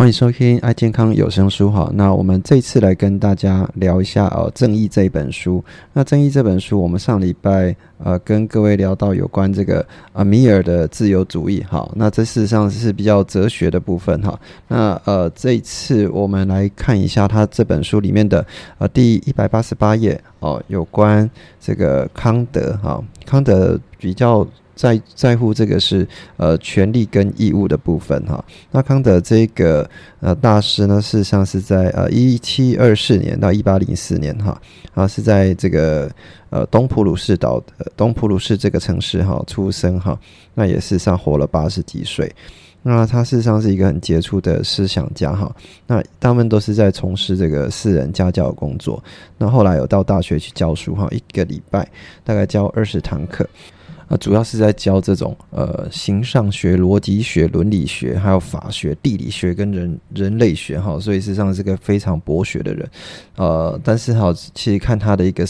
欢迎收听爱健康有声书哈。那我们这次来跟大家聊一下呃《正义》这一本书。那《正义》这本书，我们上礼拜呃跟各位聊到有关这个呃米尔的自由主义哈。那这事实上是比较哲学的部分哈。那呃这一次我们来看一下他这本书里面的呃第一百八十八页哦，有关这个康德哈。康德比较。在在乎这个是呃权利跟义务的部分哈。那康德这个呃大师呢，事实上是在呃一七二四年到一八零四年哈，啊是在这个呃东普鲁士岛的东普鲁士这个城市哈出生哈。那也事实上活了八十几岁。那他事实上是一个很杰出的思想家哈。那他们都是在从事这个私人家教工作。那后来有到大学去教书哈，一个礼拜大概教二十堂课。那主要是在教这种呃形上学、逻辑学、伦理学，还有法学、地理学跟人人类学哈，所以事实上是个非常博学的人，呃，但是哈，其实看他的一个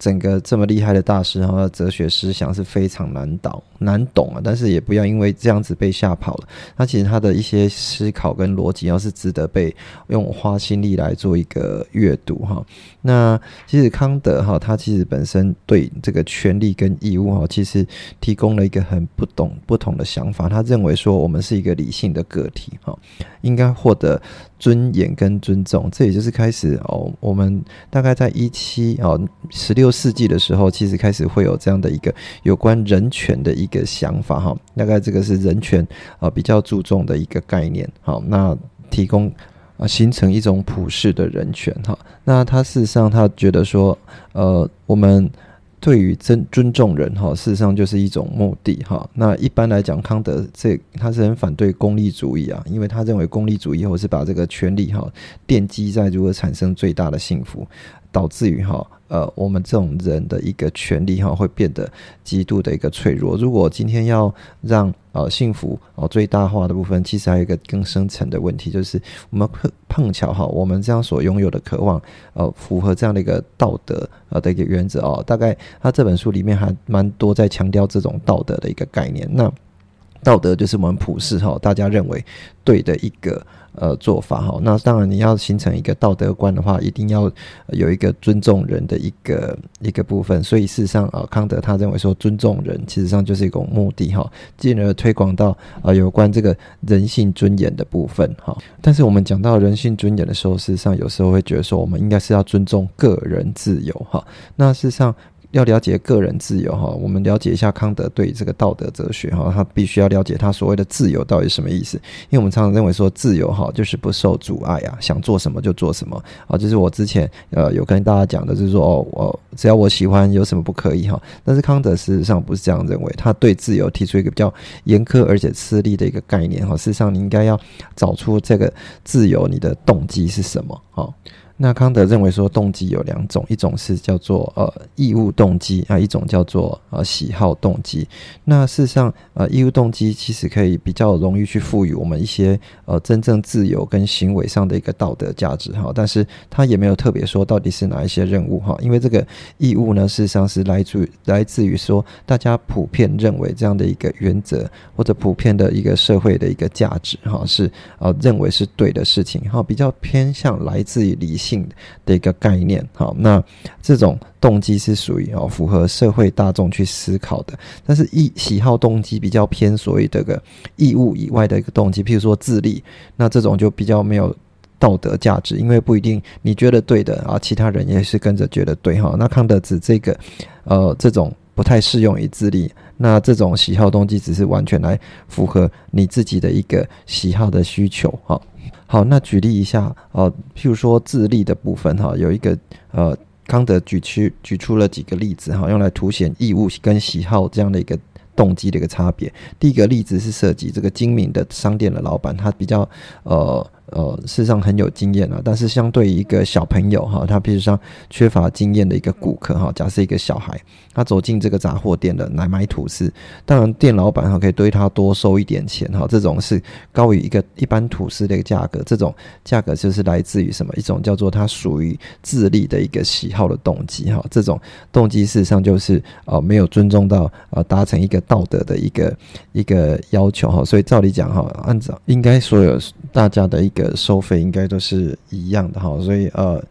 整个这么厉害的大师哈，哲学思想是非常难懂难懂啊，但是也不要因为这样子被吓跑了。那其实他的一些思考跟逻辑，要是值得被用花心力来做一个阅读哈。那其实康德哈，他其实本身对这个权利跟义务哈，其实。提供了一个很不懂不同的想法，他认为说我们是一个理性的个体，哈，应该获得尊严跟尊重。这也就是开始哦，我们大概在一七哦十六世纪的时候，其实开始会有这样的一个有关人权的一个想法，哈，大概这个是人权啊比较注重的一个概念，好，那提供啊形成一种普世的人权，哈，那他事实上他觉得说，呃，我们。对于尊尊重人哈，事实上就是一种目的哈。那一般来讲，康德这他是很反对功利主义啊，因为他认为功利主义或是把这个权利哈奠基在如何产生最大的幸福。导致于哈呃我们这种人的一个权利哈会变得极度的一个脆弱。如果今天要让呃幸福哦最大化的部分，其实还有一个更深层的问题，就是我们碰碰巧哈我们这样所拥有的渴望呃符合这样的一个道德呃的一个原则哦。大概他这本书里面还蛮多在强调这种道德的一个概念。那道德就是我们普世哈大家认为对的一个。呃，做法哈，那当然你要形成一个道德观的话，一定要有一个尊重人的一个一个部分。所以事实上啊，康德他认为说尊重人，其实上就是一种目的哈，进而推广到啊有关这个人性尊严的部分哈。但是我们讲到人性尊严的时候，事实上有时候会觉得说，我们应该是要尊重个人自由哈。那事实上。要了解个人自由哈，我们了解一下康德对这个道德哲学哈，他必须要了解他所谓的自由到底什么意思。因为我们常常认为说自由哈就是不受阻碍啊，想做什么就做什么啊，就是我之前呃有跟大家讲的，就是说哦我只要我喜欢有什么不可以哈。但是康德事实上不是这样认为，他对自由提出一个比较严苛而且吃力的一个概念哈。事实上你应该要找出这个自由你的动机是什么哈。那康德认为说，动机有两种，一种是叫做呃义务动机啊，一种叫做呃喜好动机。那事实上，呃义务动机其实可以比较容易去赋予我们一些呃真正自由跟行为上的一个道德价值哈。但是他也没有特别说到底是哪一些任务哈，因为这个义务呢，事实上是来自来自于说大家普遍认为这样的一个原则或者普遍的一个社会的一个价值哈，是呃认为是对的事情哈，比较偏向来自于理性。性的一个概念，好，那这种动机是属于哦符合社会大众去思考的，但是义喜好动机比较偏所谓这个义务以外的一个动机，譬如说自立，那这种就比较没有道德价值，因为不一定你觉得对的啊，其他人也是跟着觉得对哈。那康德指这个呃这种不太适用于自立，那这种喜好动机只是完全来符合你自己的一个喜好的需求哈。好，那举例一下，呃，譬如说自立的部分，哈，有一个，呃，康德举出举出了几个例子，哈，用来凸显义务跟喜好这样的一个动机的一个差别。第一个例子是涉及这个精明的商店的老板，他比较，呃。呃，事实上很有经验啊，但是相对于一个小朋友哈，他比如说缺乏经验的一个顾客哈，假设一个小孩，他走进这个杂货店的来买吐司，当然店老板哈可以对他多收一点钱哈，这种是高于一个一般吐司的一个价格，这种价格就是来自于什么？一种叫做他属于自立的一个喜好的动机哈，这种动机事实上就是呃没有尊重到呃达成一个道德的一个一个要求哈，所以照理讲哈，按照应该所有大家的一个。收费应该都是一样的哈，所以呃。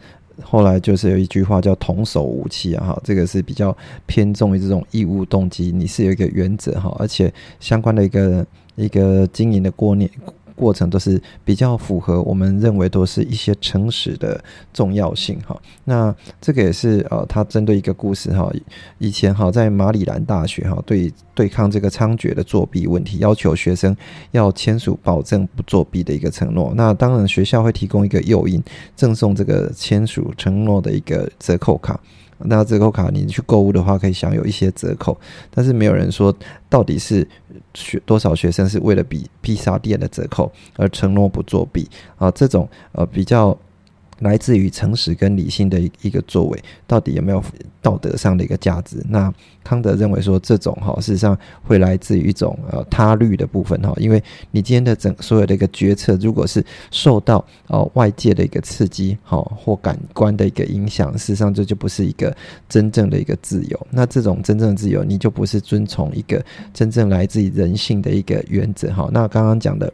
后来就是有一句话叫“童叟无欺”啊，哈，这个是比较偏重于这种义务动机，你是有一个原则哈，而且相关的一个一个经营的过念。过程都是比较符合我们认为都是一些诚实的重要性哈。那这个也是呃，他针对一个故事哈，以前哈在马里兰大学哈对对抗这个猖獗的作弊问题，要求学生要签署保证不作弊的一个承诺。那当然学校会提供一个诱因，赠送这个签署承诺的一个折扣卡。那折扣卡你去购物的话，可以享有一些折扣，但是没有人说到底是学多少学生是为了比披萨店的折扣而承诺不作弊啊？这种呃比较。来自于诚实跟理性的一个作为，到底有没有道德上的一个价值？那康德认为说，这种哈，事实上会来自于一种呃他律的部分哈，因为你今天的整所有的一个决策，如果是受到哦外界的一个刺激哈或感官的一个影响，事实上这就不是一个真正的一个自由。那这种真正自由，你就不是遵从一个真正来自于人性的一个原则哈。那刚刚讲的。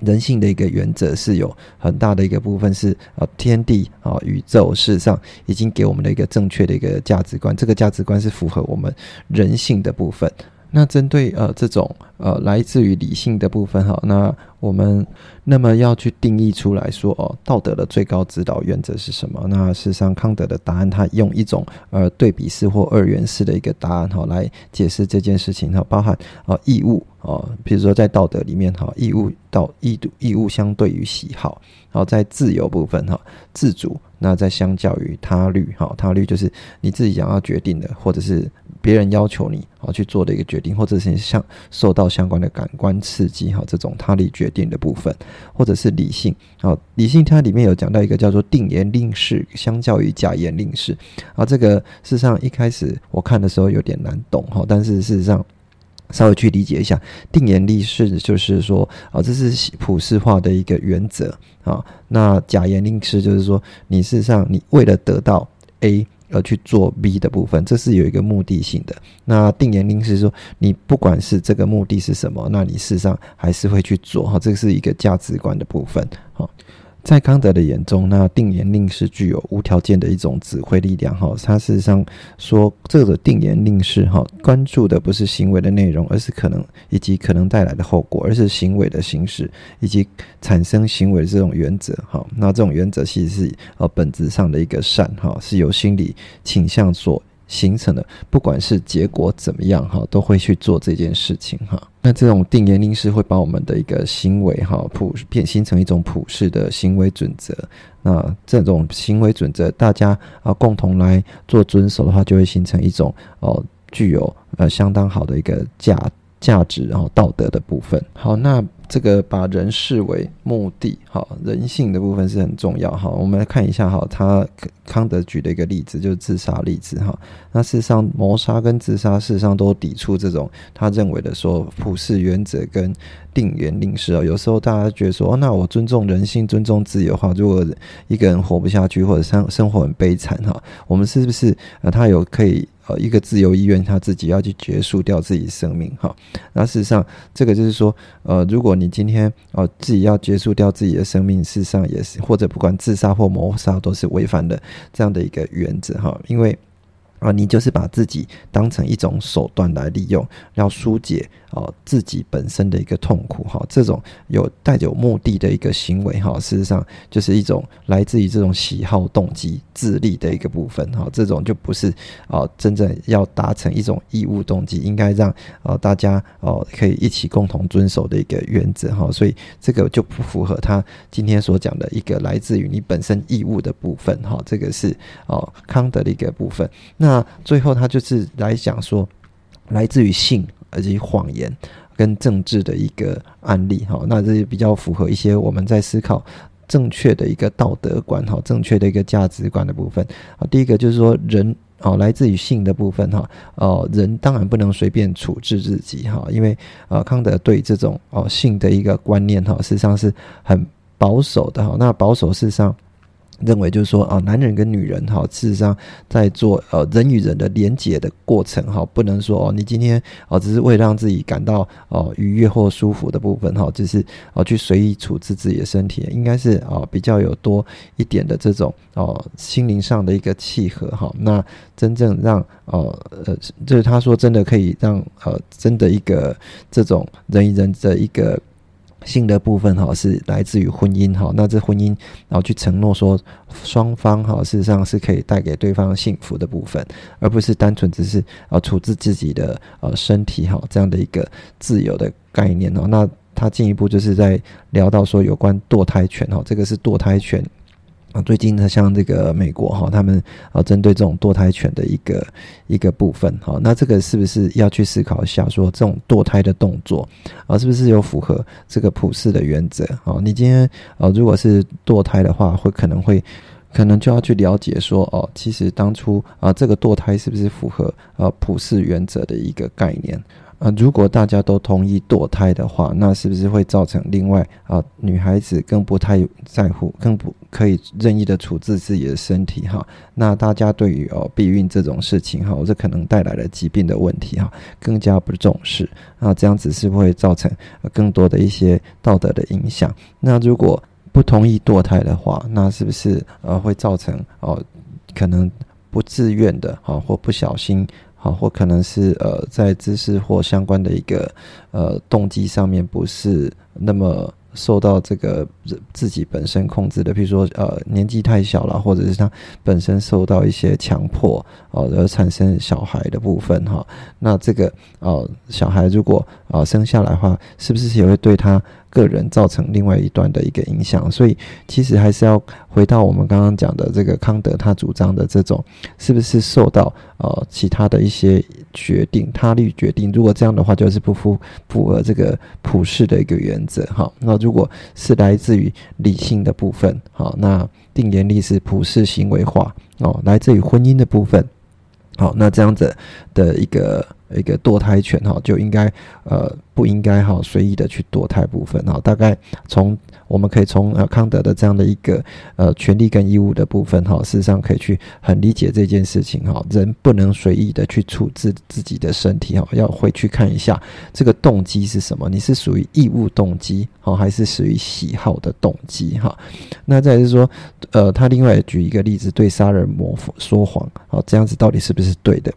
人性的一个原则是有很大的一个部分是呃天地啊宇宙事实上已经给我们的一个正确的一个价值观，这个价值观是符合我们人性的部分。那针对呃这种呃来自于理性的部分哈，那我们那么要去定义出来说哦道德的最高指导原则是什么？那事实上康德的答案，他用一种呃对比式或二元式的一个答案哈来解释这件事情哈，包含啊义务哦，比如说在道德里面哈义务到义义务相对于喜好，然后在自由部分哈自主，那在相较于他律哈他律就是你自己想要决定的，或者是。别人要求你哦去做的一个决定，或者是相受到相关的感官刺激哈，这种他力决定的部分，或者是理性啊，理性它里面有讲到一个叫做定言令式，相较于假言令式啊，这个事实上一开始我看的时候有点难懂哈，但是事实上稍微去理解一下，定言令式就是说啊，这是普世化的一个原则啊，那假言令是就是说你事实上你为了得到 A。而去做 B 的部分，这是有一个目的性的。那定言令是说，你不管是这个目的是什么，那你事实上还是会去做哈，这是一个价值观的部分哈。在康德的眼中，那定言令是具有无条件的一种指挥力量哈。他事实上说，这个定言令是哈，关注的不是行为的内容，而是可能以及可能带来的后果，而是行为的形式以及产生行为的这种原则哈。那这种原则其实是呃本质上的一个善哈，是由心理倾向所。形成的，不管是结果怎么样哈，都会去做这件事情哈。那这种定言令是会把我们的一个行为哈普变形成一种普世的行为准则。那这种行为准则，大家啊共同来做遵守的话，就会形成一种哦具有呃相当好的一个价价值然后道德的部分。好，那。这个把人视为目的，哈，人性的部分是很重要，哈。我们来看一下，哈，他康德举的一个例子就是自杀例子，哈。那事实上，谋杀跟自杀事实上都抵触这种他认为的说普世原则跟定言令式啊。有时候大家觉得说，那我尊重人性、尊重自由，哈。如果一个人活不下去或者生生活很悲惨，哈，我们是不是呃，他有可以？呃，一个自由意愿，他自己要去结束掉自己生命，哈。那事实上，这个就是说，呃，如果你今天哦自己要结束掉自己的生命，事实上也是，或者不管自杀或谋杀，都是违反的这样的一个原则，哈，因为。啊，你就是把自己当成一种手段来利用，要疏解哦自己本身的一个痛苦哈。这种有带有目的的一个行为哈，事实上就是一种来自于这种喜好动机、自利的一个部分哈。这种就不是啊真正要达成一种义务动机，应该让呃大家哦可以一起共同遵守的一个原则哈。所以这个就不符合他今天所讲的一个来自于你本身义务的部分哈。这个是哦康德的一个部分那。那最后，他就是来讲说，来自于性以及谎言跟政治的一个案例哈。那这些比较符合一些我们在思考正确的一个道德观哈，正确的一个价值观的部分啊。第一个就是说，人哦，来自于性的部分哈，哦，人当然不能随便处置自己哈，因为呃，康德对这种哦性的一个观念哈，事实上是很保守的哈。那保守事实上。认为就是说啊，男人跟女人哈，事实上在做呃人与人的连结的过程哈，不能说哦，你今天哦只是为了让自己感到哦愉悦或舒服的部分哈，就是哦去随意处置自己的身体，应该是哦比较有多一点的这种哦心灵上的一个契合哈。那真正让哦呃，就是他说真的可以让呃真的一个这种人与人的一个。性的部分哈是来自于婚姻哈，那这婚姻然后去承诺说双方哈事实上是可以带给对方幸福的部分，而不是单纯只是呃处置自己的呃身体哈这样的一个自由的概念哦。那他进一步就是在聊到说有关堕胎权哈，这个是堕胎权。啊，最近呢，像这个美国哈，他们啊，针对这种堕胎权的一个一个部分哈，那这个是不是要去思考一下，说这种堕胎的动作啊，是不是有符合这个普世的原则啊？你今天呃，如果是堕胎的话，会可能会可能就要去了解说，哦，其实当初啊，这个堕胎是不是符合呃普世原则的一个概念？啊，如果大家都同意堕胎的话，那是不是会造成另外啊，女孩子更不太在乎，更不可以任意的处置自己的身体哈？那大家对于哦避孕这种事情哈，这可能带来了疾病的问题哈，更加不重视啊，这样子是不会造成更多的一些道德的影响？那如果不同意堕胎的话，那是不是呃会造成哦可能不自愿的哈或不小心？好，或可能是呃，在知识或相关的一个呃动机上面不是那么受到这个自己本身控制的，比如说呃年纪太小了，或者是他本身受到一些强迫哦而产生小孩的部分哈，那这个呃小孩如果啊生下来的话，是不是也会对他？个人造成另外一段的一个影响，所以其实还是要回到我们刚刚讲的这个康德他主张的这种，是不是受到呃其他的一些决定他律决定？如果这样的话，就是不符符合这个普世的一个原则哈。那如果是来自于理性的部分，好，那定言力是普世行为化哦，来自于婚姻的部分，好，那这样子的一个。一个堕胎权哈，就应该呃不应该哈随意的去堕胎部分哈。大概从我们可以从呃康德的这样的一个呃权利跟义务的部分哈，事实上可以去很理解这件事情哈。人不能随意的去处置自己的身体哈，要回去看一下这个动机是什么。你是属于义务动机哈，还是属于喜好的动机哈？那再是说呃，他另外举一个例子，对杀人魔说谎好，这样子到底是不是对的？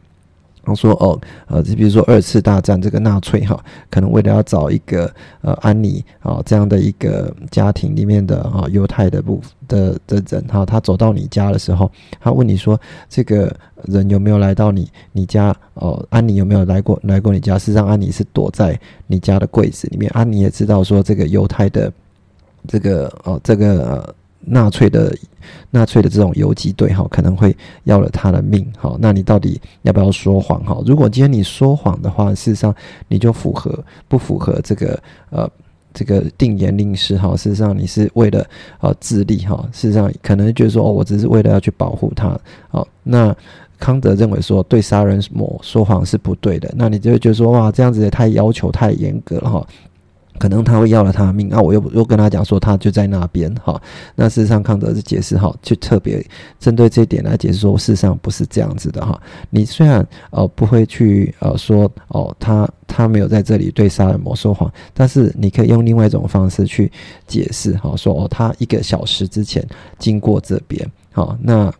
然后说哦，呃，就比如说二次大战这个纳粹哈，可能为了要找一个呃安妮啊这样的一个家庭里面的啊犹太的部的的人哈，他走到你家的时候，他问你说这个人有没有来到你你家哦？安妮有没有来过来过你家？事实上，安妮是躲在你家的柜子里面。安妮也知道说这个犹太的这个哦这个。纳粹的纳粹的这种游击队哈，可能会要了他的命哈。那你到底要不要说谎哈？如果今天你说谎的话，事实上你就符合不符合这个呃这个定言令式哈？事实上你是为了呃自立哈。事实上可能觉得说哦，我只是为了要去保护他好。那康德认为说对杀人魔说谎是不对的。那你就会觉得说哇，这样子也太要求太严格了哈。可能他会要了他的命啊！我又又跟他讲说他就在那边哈。那事实上康德是解释哈，就特别针对这一点来解释说，事实上不是这样子的哈。你虽然呃不会去呃说哦他他没有在这里对杀人魔说谎，但是你可以用另外一种方式去解释哈，说哦他一个小时之前经过这边好那。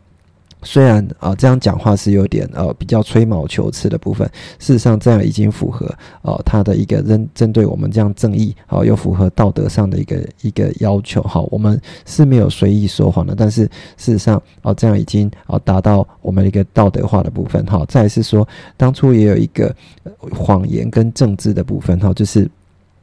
虽然啊，这样讲话是有点呃比较吹毛求疵的部分，事实上这样已经符合呃他的一个针针对我们这样正义啊，又符合道德上的一个一个要求哈。我们是没有随意说谎的，但是事实上啊，这样已经啊达到我们一个道德化的部分哈。再是说，当初也有一个谎言跟政治的部分哈，就是。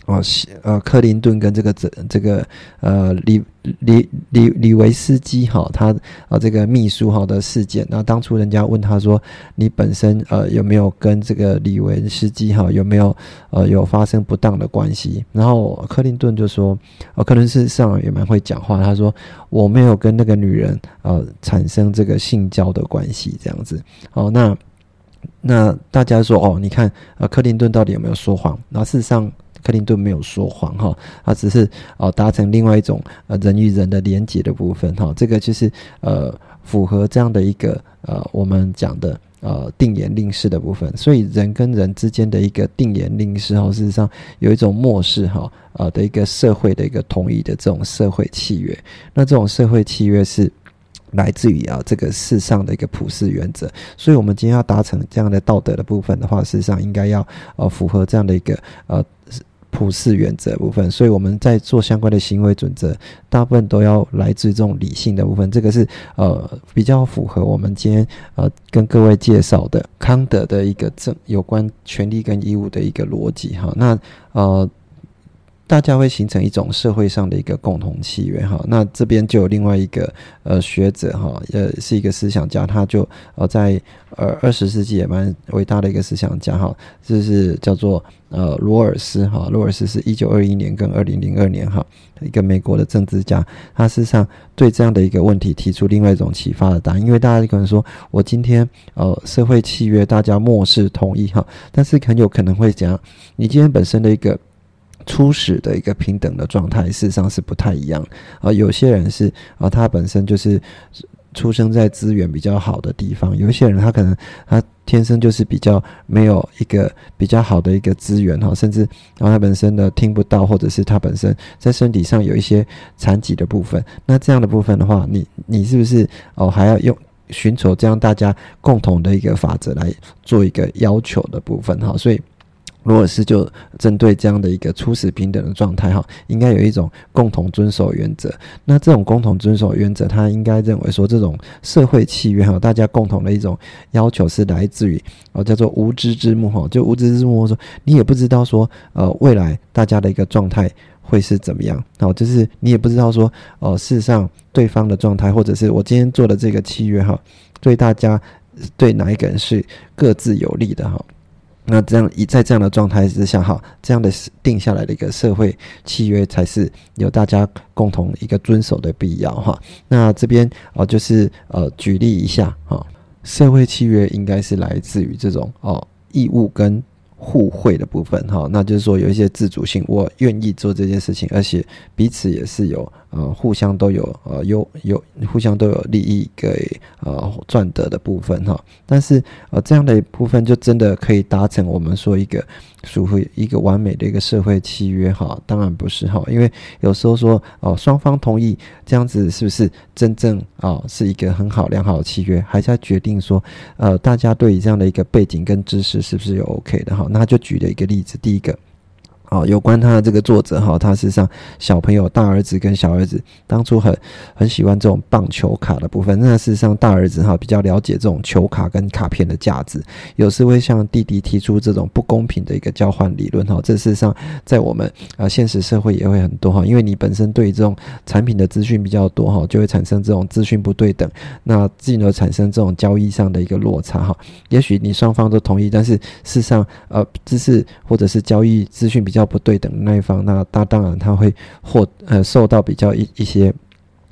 哦，呃，克林顿跟这个这这个呃，李李李李维斯基哈，他啊这个秘书哈的事件，那当初人家问他说，你本身呃有没有跟这个李维斯基哈有没有呃有发生不当的关系？然后克林顿就说，哦，可能是上也蛮会讲话，他说我没有跟那个女人呃产生这个性交的关系，这样子。哦，那那大家说哦，你看呃克林顿到底有没有说谎？那事实上。克林顿没有说谎哈，他只是哦达成另外一种呃人与人的连结的部分哈，这个就是呃符合这样的一个呃我们讲的呃定言令式的部分，所以人跟人之间的一个定言令式哈，事实上有一种漠视哈呃的一个社会的一个统一的这种社会契约，那这种社会契约是。来自于啊这个世上的一个普世原则，所以我们今天要达成这样的道德的部分的话，事实上应该要呃符合这样的一个呃普世原则部分。所以我们在做相关的行为准则，大部分都要来自这种理性的部分。这个是呃比较符合我们今天呃跟各位介绍的康德的一个正有关权利跟义务的一个逻辑哈。那呃。大家会形成一种社会上的一个共同契约哈，那这边就有另外一个呃学者哈，呃是一个思想家，他就呃在呃二十世纪也蛮伟大的一个思想家哈，就是叫做呃罗尔斯哈，罗尔斯是一九二一年跟二零零二年哈一个美国的政治家，他事实上对这样的一个问题提出另外一种启发的答案，因为大家可能说我今天呃社会契约大家漠视同意哈，但是很有可能会讲你今天本身的一个。初始的一个平等的状态，事实上是不太一样啊。有些人是啊，他本身就是出生在资源比较好的地方；有些人他可能他天生就是比较没有一个比较好的一个资源哈，甚至然后他本身的听不到，或者是他本身在身体上有一些残疾的部分。那这样的部分的话，你你是不是哦还要用寻求这样大家共同的一个法则来做一个要求的部分哈？所以。罗尔斯就针对这样的一个初始平等的状态，哈，应该有一种共同遵守原则。那这种共同遵守原则，他应该认为说，这种社会契约哈，大家共同的一种要求是来自于哦，叫做无知之幕哈，就无知之幕说，你也不知道说，呃，未来大家的一个状态会是怎么样，哦，就是你也不知道说，哦，事实上对方的状态，或者是我今天做的这个契约哈，对大家对哪一个人是各自有利的哈。那这样一在这样的状态之下，哈，这样的定下来的一个社会契约才是有大家共同一个遵守的必要，哈。那这边哦，就是呃，举例一下，哈，社会契约应该是来自于这种哦义务跟互惠的部分，哈，那就是说有一些自主性，我愿意做这件事情，而且彼此也是有。呃，互相都有呃有有互相都有利益给呃赚得的部分哈，但是呃这样的一部分就真的可以达成我们说一个属于一个完美的一个社会契约哈？当然不是哈，因为有时候说哦双方同意这样子是不是真正啊是一个很好良好的契约，还是要决定说呃大家对于这样的一个背景跟知识是不是有 OK 的哈？那就举了一个例子，第一个。哦，有关他的这个作者哈，他是上小朋友大儿子跟小儿子当初很很喜欢这种棒球卡的部分。那事实上大儿子哈比较了解这种球卡跟卡片的价值，有时会向弟弟提出这种不公平的一个交换理论哈。这事实上在我们啊现实社会也会很多哈，因为你本身对这种产品的资讯比较多哈，就会产生这种资讯不对等，那进而产生这种交易上的一个落差哈。也许你双方都同意，但是事实上呃知识或者是交易资讯比较。较不对等的那一方，那他当然他会获呃受到比较一一些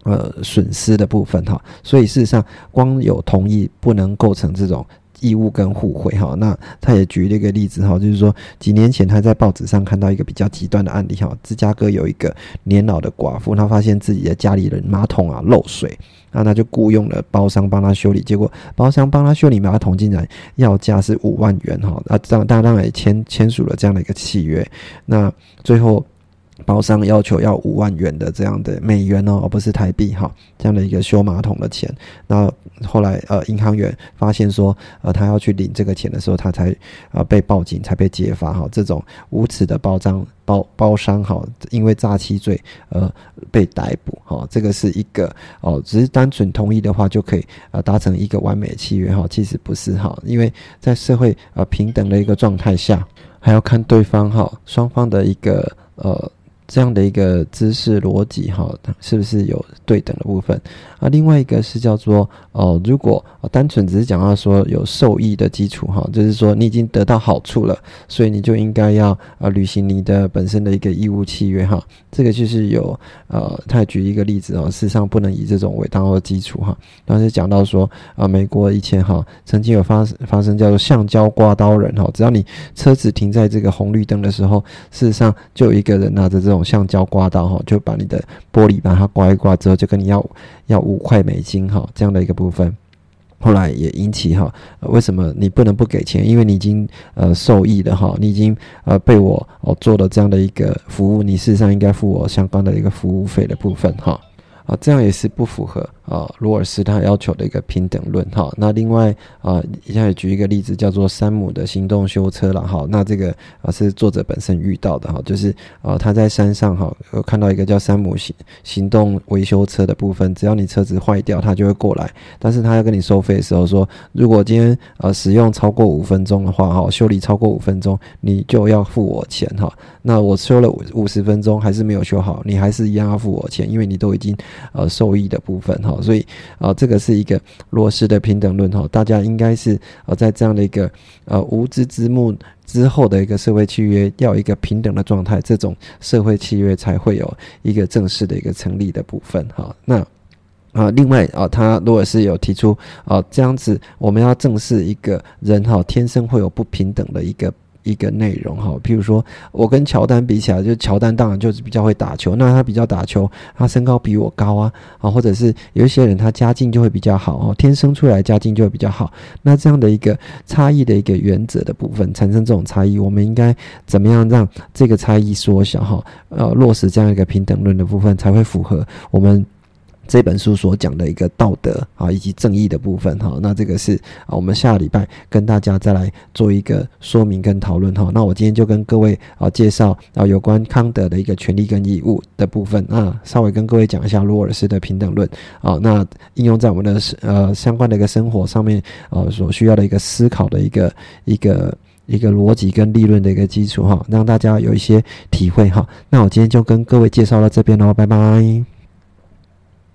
呃损失的部分哈，所以事实上光有同意不能构成这种义务跟互惠哈。那他也举了一个例子哈，就是说几年前他在报纸上看到一个比较极端的案例哈，芝加哥有一个年老的寡妇，她发现自己的家里的马桶啊漏水。那他就雇佣了包商帮他修理，结果包商帮他修理马桶竟然要价是五万元哈，那，当当然也签签署了这样的一个契约，那最后。包商要求要五万元的这样的美元哦，而不是台币哈，这样的一个修马桶的钱。那后来呃，银行员发现说，呃，他要去领这个钱的时候，他才呃被报警，才被揭发哈。这种无耻的包商包包商哈，因为诈欺罪呃被逮捕哈。这个是一个哦，只是单纯同意的话就可以呃达成一个完美契约哈，其实不是哈，因为在社会呃平等的一个状态下，还要看对方哈双方的一个呃。这样的一个知识逻辑哈，是不是有对等的部分？啊，另外一个是叫做哦，如果单纯只是讲到说有受益的基础哈，就是说你已经得到好处了，所以你就应该要呃履行你的本身的一个义务契约哈。这个就是有呃，他举一个例子哦，事实上不能以这种为当做基础哈。当时讲到说啊，美国以前哈曾经有发发生叫做橡胶刮刀人哈，只要你车子停在这个红绿灯的时候，事实上就有一个人拿着这种橡胶刮刀哈，就把你的玻璃把它刮一刮之后，就跟你要要五块美金哈这样的一个部分。后来也引起哈，为什么你不能不给钱？因为你已经呃受益了哈，你已经呃被我哦做了这样的一个服务，你事实上应该付我相关的一个服务费的部分哈。啊，这样也是不符合啊罗尔斯他要求的一个平等论哈。那另外啊，以下也举一个例子，叫做山姆的行动修车了哈。那这个啊是作者本身遇到的哈，就是啊他在山上哈，有看到一个叫山姆行行动维修车的部分，只要你车子坏掉，他就会过来。但是他要跟你收费的时候说，如果今天呃使用超过五分钟的话哈，修理超过五分钟，你就要付我钱哈。那我修了五五十分钟还是没有修好，你还是一样要付我钱，因为你都已经。呃，受益的部分哈，所以啊，这个是一个落实的平等论哈，大家应该是呃，在这样的一个呃无知之幕之后的一个社会契约，要一个平等的状态，这种社会契约才会有一个正式的一个成立的部分哈。那啊，另外啊，他如果是有提出啊，这样子我们要正视一个人哈，天生会有不平等的一个。一个内容哈，譬如说我跟乔丹比起来，就乔丹当然就是比较会打球，那他比较打球，他身高比我高啊，啊，或者是有一些人他家境就会比较好哦，天生出来家境就会比较好，那这样的一个差异的一个原则的部分产生这种差异，我们应该怎么样让这个差异缩小哈？呃，落实这样一个平等论的部分才会符合我们。这本书所讲的一个道德啊，以及正义的部分哈，那这个是啊，我们下个礼拜跟大家再来做一个说明跟讨论哈。那我今天就跟各位啊介绍啊有关康德的一个权利跟义务的部分啊，稍微跟各位讲一下罗尔斯的平等论啊，那应用在我们的呃相关的一个生活上面啊所需要的一个思考的一个一个一个逻辑跟利润的一个基础哈，让大家有一些体会哈。那我今天就跟各位介绍到这边喽，拜拜。